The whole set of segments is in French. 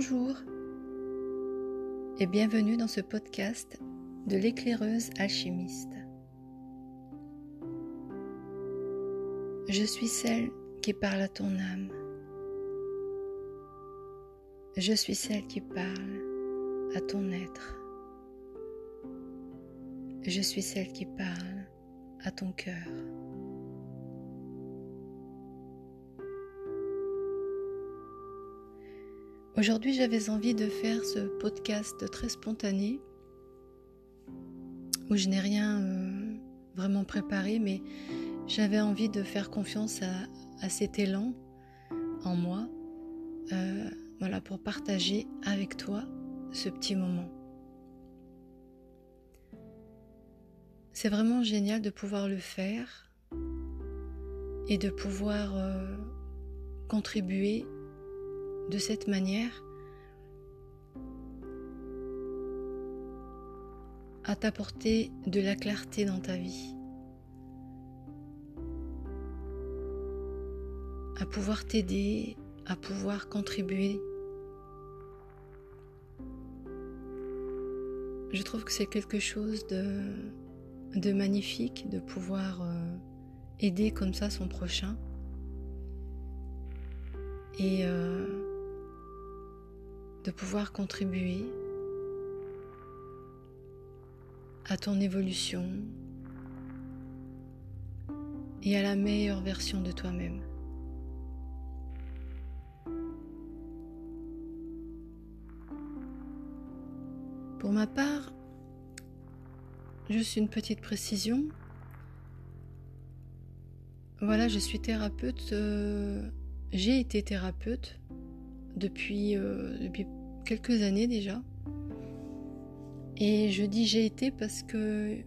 Bonjour et bienvenue dans ce podcast de l'éclaireuse alchimiste. Je suis celle qui parle à ton âme. Je suis celle qui parle à ton être. Je suis celle qui parle à ton cœur. Aujourd'hui, j'avais envie de faire ce podcast très spontané où je n'ai rien euh, vraiment préparé, mais j'avais envie de faire confiance à, cet élan en moi, euh, voilà, pour partager avec toi ce petit moment. C'est vraiment génial de pouvoir le faire et de pouvoir euh, contribuer de cette manière à t'apporter de la clarté dans ta vie, à pouvoir t'aider, à pouvoir contribuer. Je trouve que c'est quelque chose de, de, magnifique de pouvoir euh, aider comme ça son prochain. Et euh, de pouvoir contribuer à ton évolution et à la meilleure version de toi-même. Pour ma part, juste une petite précision. Voilà, je suis thérapeute. Euh, j'ai été thérapeute depuis, euh, depuis quelques années déjà. Et je dis j'ai été parce que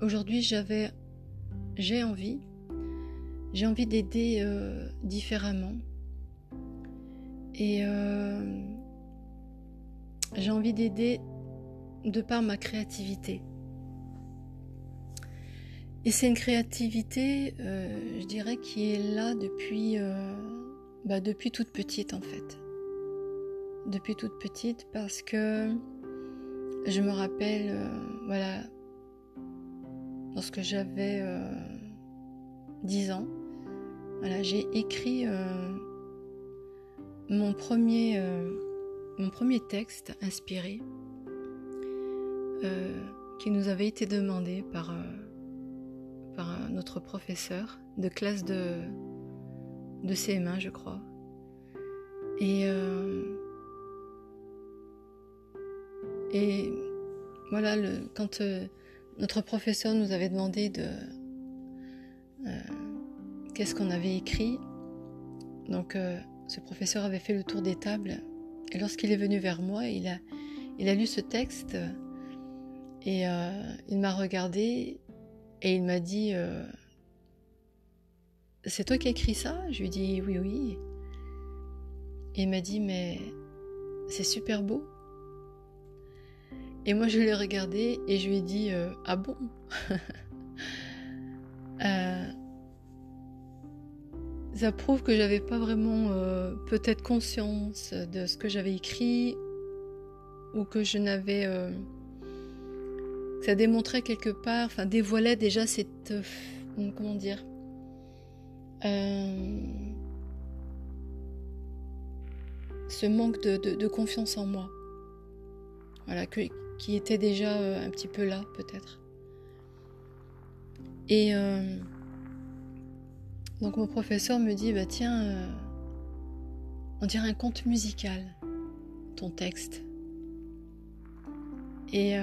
aujourd'hui j'avais j'ai envie j'ai envie d'aider euh, différemment et euh, j'ai envie d'aider de par ma créativité. Et c'est une créativité, euh, je dirais, qui est là depuis, bah, depuis toute petite en fait depuis toute petite parce que je me rappelle, euh, voilà, lorsque j'avais 10 euh, ans, voilà, j'ai écrit euh, mon, premier, mon premier texte inspiré qui nous avait été demandé par, par notre professeur de classe de, de CM1, je crois. Et et voilà, quand euh, notre professeur nous avait demandé de euh, qu'est-ce qu'on avait écrit, donc euh, ce professeur avait fait le tour des tables et lorsqu'il est venu vers moi, il a, il a lu ce texte et il m'a regardé et il m'a dit C'est toi qui as écrit ça? Je lui ai dit Oui, oui. Et il m'a dit Mais c'est super beau. Et moi, je l'ai regardé et je lui ai dit euh, Ah bon? Euh, Ça prouve que j'avais pas vraiment euh, peut-être conscience de ce que j'avais écrit ou que je n'avais. ça démontrait quelque part, enfin, dévoilait déjà cette. comment dire ce manque de, confiance en moi. Voilà, qui était déjà euh, un petit peu là peut-être. Et euh, donc mon professeur me dit, bah tiens, euh, on dirait un conte musical, ton texte. Et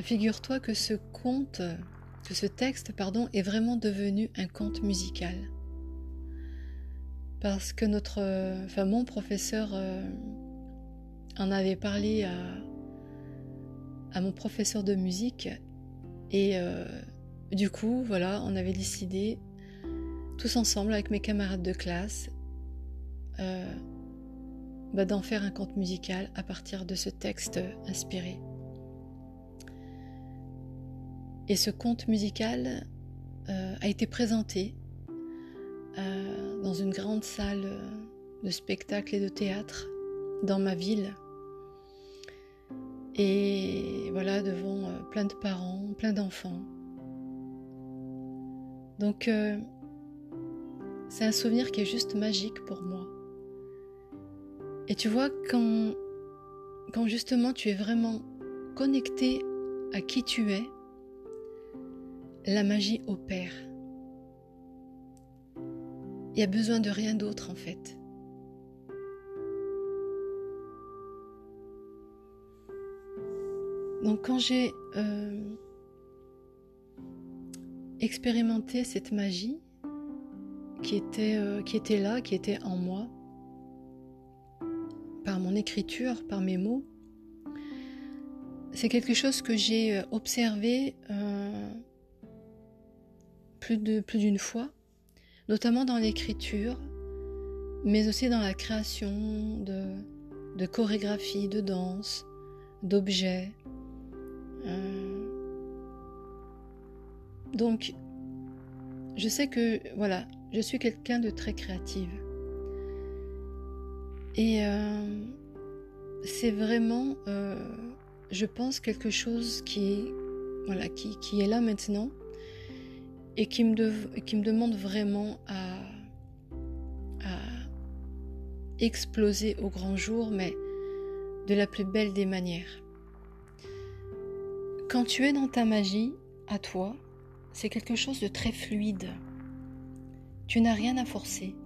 figure-toi que ce conte, que ce texte, pardon, est vraiment devenu un conte musical. Parce que notre, enfin mon professeur en avait parlé à, mon professeur de musique et euh, du coup, voilà, on avait décidé tous ensemble avec mes camarades de classe euh, bah, d'en faire un conte musical à partir de ce texte inspiré. Et ce conte musical euh, a été présenté dans une grande salle de spectacle et de théâtre dans ma ville. Et voilà, devant plein de parents, plein d'enfants. Donc, c'est un souvenir qui est juste magique pour moi. Et tu vois, quand, quand justement tu es vraiment connecté à qui tu es, la magie opère. Il n'y a besoin de rien d'autre en fait. Donc quand j'ai euh, expérimenté cette magie qui était, euh, qui était là, qui était en moi, par mon écriture, par mes mots, c'est quelque chose que j'ai euh, observé plus d'une fois, notamment dans l'écriture, mais aussi dans la création de, de chorégraphies, de danse, d'objets. Euh, donc, je sais que, voilà, je suis quelqu'un de très créative. Et euh, c'est vraiment, euh, je pense, quelque chose qui, voilà, qui, qui est là maintenant et qui me, qui me demande vraiment à, à exploser au grand jour, mais de la plus belle des manières. Quand tu es dans ta magie, à toi, c'est quelque chose de très fluide. Tu n'as rien à forcer.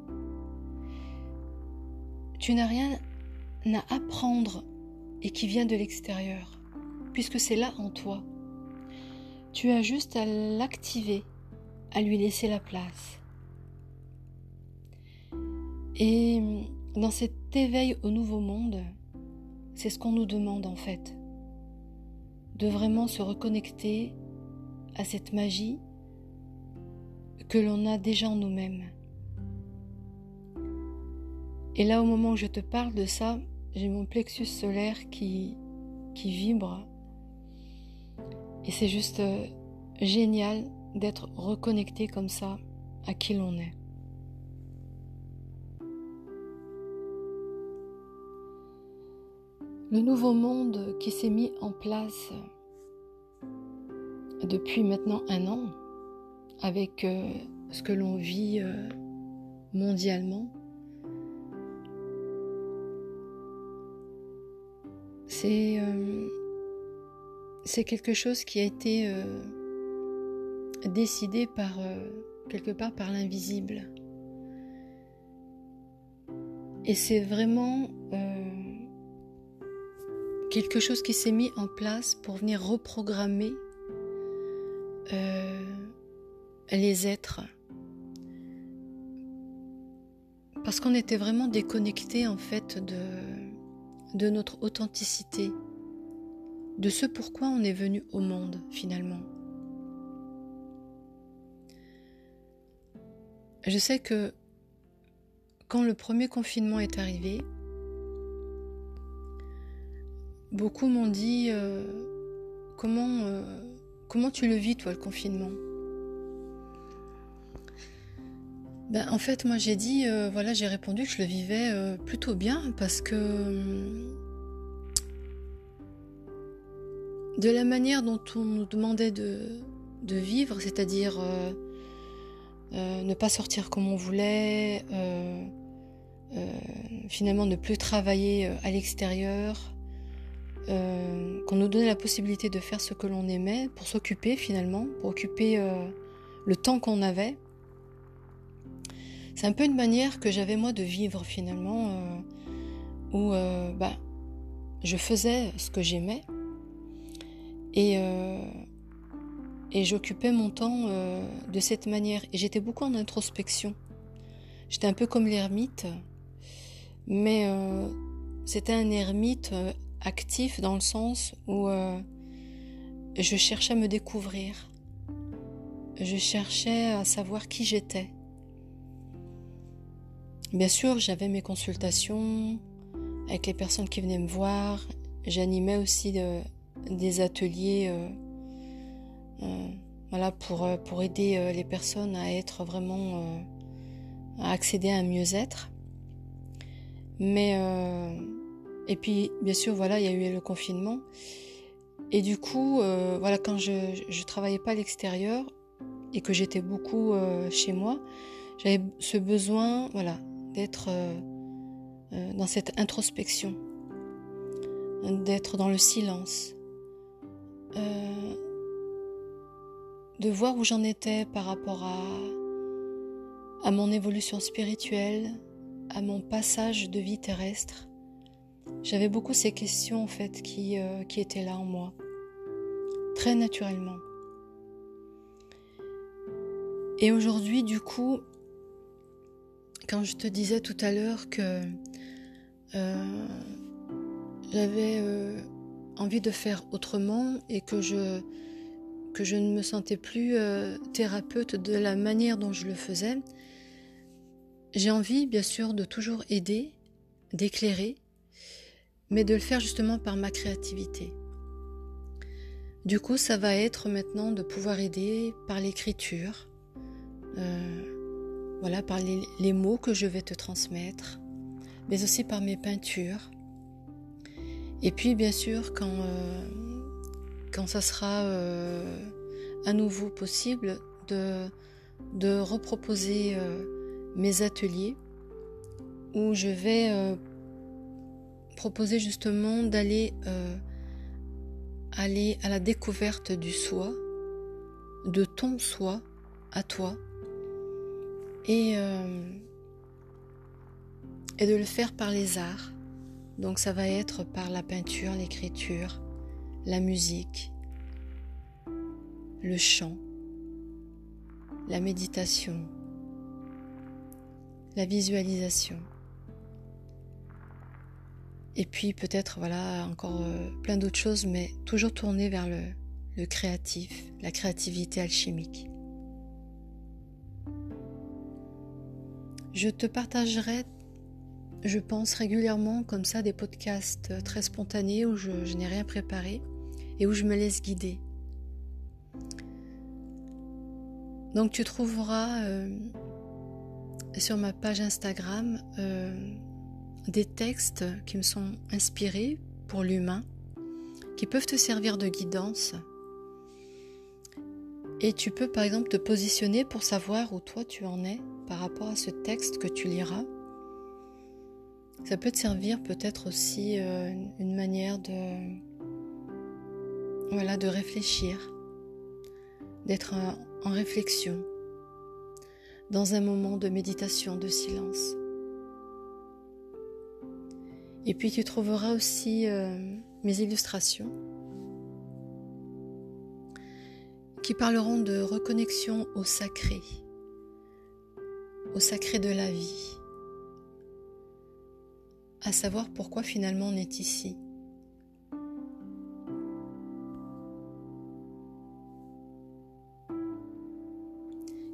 Tu n'as rien à apprendre et qui vient de l'extérieur, puisque c'est là en toi. Tu as juste à l'activer à lui laisser la place. Et dans cet éveil au nouveau monde, c'est ce qu'on nous demande en fait, de vraiment se reconnecter à cette magie que l'on a déjà en nous-mêmes. Et là, au moment où je te parle de ça, j'ai mon plexus solaire qui, qui vibre. Et c'est juste euh, génial d'être reconnecté comme ça à qui l'on est. Le nouveau monde qui s'est mis en place depuis maintenant un an, avec euh, ce que l'on vit euh, mondialement, c'est euh, c'est quelque chose qui a été décidé par quelque part par l'invisible. Et c'est vraiment quelque chose qui s'est mis en place pour venir reprogrammer euh, les êtres. Parce qu'on était vraiment déconnecté en fait de, de notre authenticité, de ce pourquoi on est venu au monde finalement. Je sais que quand le premier confinement est arrivé, beaucoup m'ont dit euh, comment, euh, comment tu le vis toi le confinement? Ben, En fait moi j'ai dit, euh, voilà j'ai répondu que je le vivais plutôt bien parce que de la manière dont on nous demandait de, de vivre, c'est-à-dire ne pas sortir comme on voulait, finalement ne plus travailler à l'extérieur, qu'on nous donnait la possibilité de faire ce que l'on aimait pour s'occuper finalement, pour occuper le temps qu'on avait. C'est un peu une manière que j'avais moi de vivre finalement, où bah, je faisais ce que j'aimais et et j'occupais mon temps euh, de cette manière. Et j'étais beaucoup en introspection. J'étais un peu comme l'ermite, mais euh, c'était un ermite euh, actif dans le sens où je cherchais à me découvrir. Je cherchais à savoir qui j'étais. Bien sûr, j'avais mes consultations avec les personnes qui venaient me voir. J'animais aussi des ateliers euh, voilà, pour, euh, pour aider euh, les personnes à être vraiment à accéder à un mieux-être. Mais et puis bien sûr voilà il y a eu le confinement et du coup voilà quand je je travaillais pas à l'extérieur et que j'étais beaucoup chez moi j'avais ce besoin voilà d'être dans cette introspection d'être dans le silence, euh, de voir où j'en étais par rapport à, à mon évolution spirituelle, à mon passage de vie terrestre. J'avais beaucoup ces questions en fait qui, euh, qui étaient là en moi, très naturellement. Et aujourd'hui, du coup, quand je te disais tout à l'heure que euh, j'avais euh, envie de faire autrement et que je, ne me sentais plus thérapeute de la manière dont je le faisais, j'ai envie bien sûr de toujours aider, d'éclairer, mais de le faire justement par ma créativité. Du coup, ça va être maintenant de pouvoir aider par l'écriture, euh, voilà, par les mots que je vais te transmettre, mais aussi par mes peintures, et puis bien sûr quand, euh, quand ça sera euh, à nouveau possible de, de reproposer mes ateliers où je vais proposer justement d'aller aller à la découverte du soi, de ton soi à toi et, et de le faire par les arts donc ça va être par la peinture, l'écriture, la musique, le chant, la méditation, la visualisation. Et puis peut-être voilà encore euh, plein d'autres choses, mais toujours tourné vers le, créatif, la créativité alchimique. Je te partagerai je pense régulièrement comme ça des podcasts très spontanés où je, n'ai rien préparé et où je me laisse guider. Donc tu trouveras euh, sur ma page Instagram euh, des textes qui me sont inspirés pour l'humain, qui peuvent te servir de guidance. Et tu peux par exemple te positionner pour savoir où toi tu en es par rapport à ce texte que tu liras ça peut te servir peut-être aussi euh, une manière de, voilà, de réfléchir, d'être en réflexion, dans un moment de méditation, de silence. Et puis tu trouveras aussi euh, mes illustrations qui parleront de reconnexion au sacré, au sacré de la vie à savoir pourquoi finalement on est ici.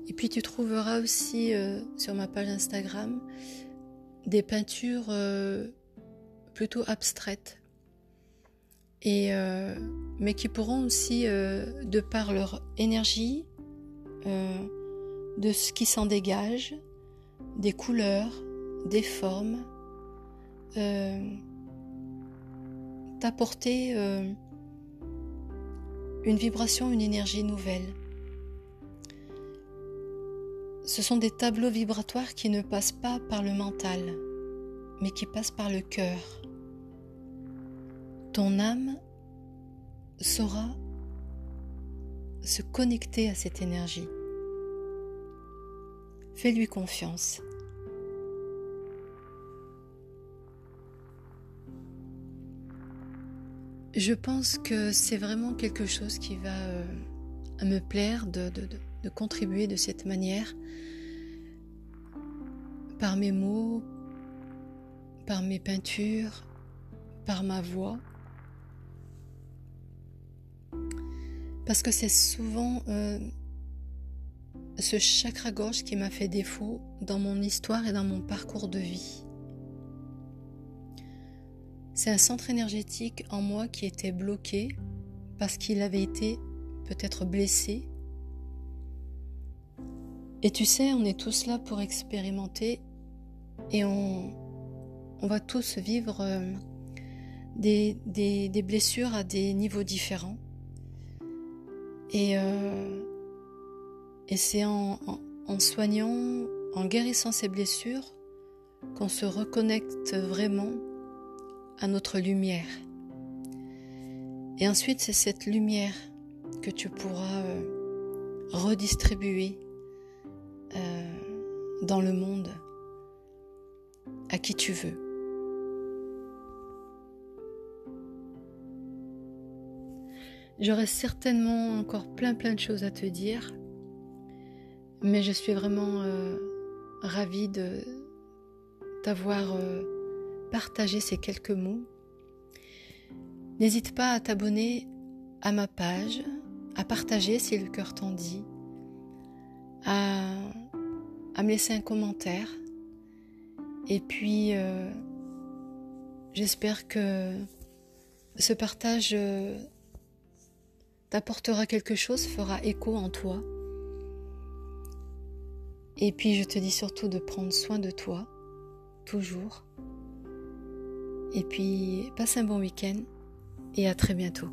Et puis tu trouveras aussi euh, sur ma page Instagram des peintures euh, plutôt abstraites, et, euh, mais qui pourront aussi, de par leur énergie, de ce qui s'en dégage, des couleurs, des formes, euh, t'apporter euh, une vibration, une énergie nouvelle. Ce sont des tableaux vibratoires qui ne passent pas par le mental, mais qui passent par le cœur. Ton âme saura se connecter à cette énergie. Fais-lui confiance. Je pense que c'est vraiment quelque chose qui va euh, me plaire de, contribuer de cette manière, par mes mots, par mes peintures, par ma voix. Parce que c'est souvent euh, ce chakra-gorge qui m'a fait défaut dans mon histoire et dans mon parcours de vie. C'est un centre énergétique en moi qui était bloqué parce qu'il avait été peut-être blessé Et tu sais, on est tous là pour expérimenter et on, on va tous vivre euh, des, blessures à des niveaux différents. Et, euh, c'est en, en, soignant, en guérissant ces blessures, qu'on se reconnecte vraiment à notre lumière. Et ensuite, c'est cette lumière que tu pourras euh, redistribuer dans le monde à qui tu veux. J'aurais certainement encore plein plein de choses à te dire, mais je suis vraiment euh, ravie de t'avoir euh, partagé ces quelques mots. N'hésite pas à t'abonner à ma page, à partager si le cœur t'en dit, à, à, me laisser un commentaire. Et puis, euh, j'espère que ce partage t'apportera quelque chose, fera écho en toi. Et puis je te dis surtout de prendre soin de toi, toujours. Et puis passe un bon week-end et à très bientôt.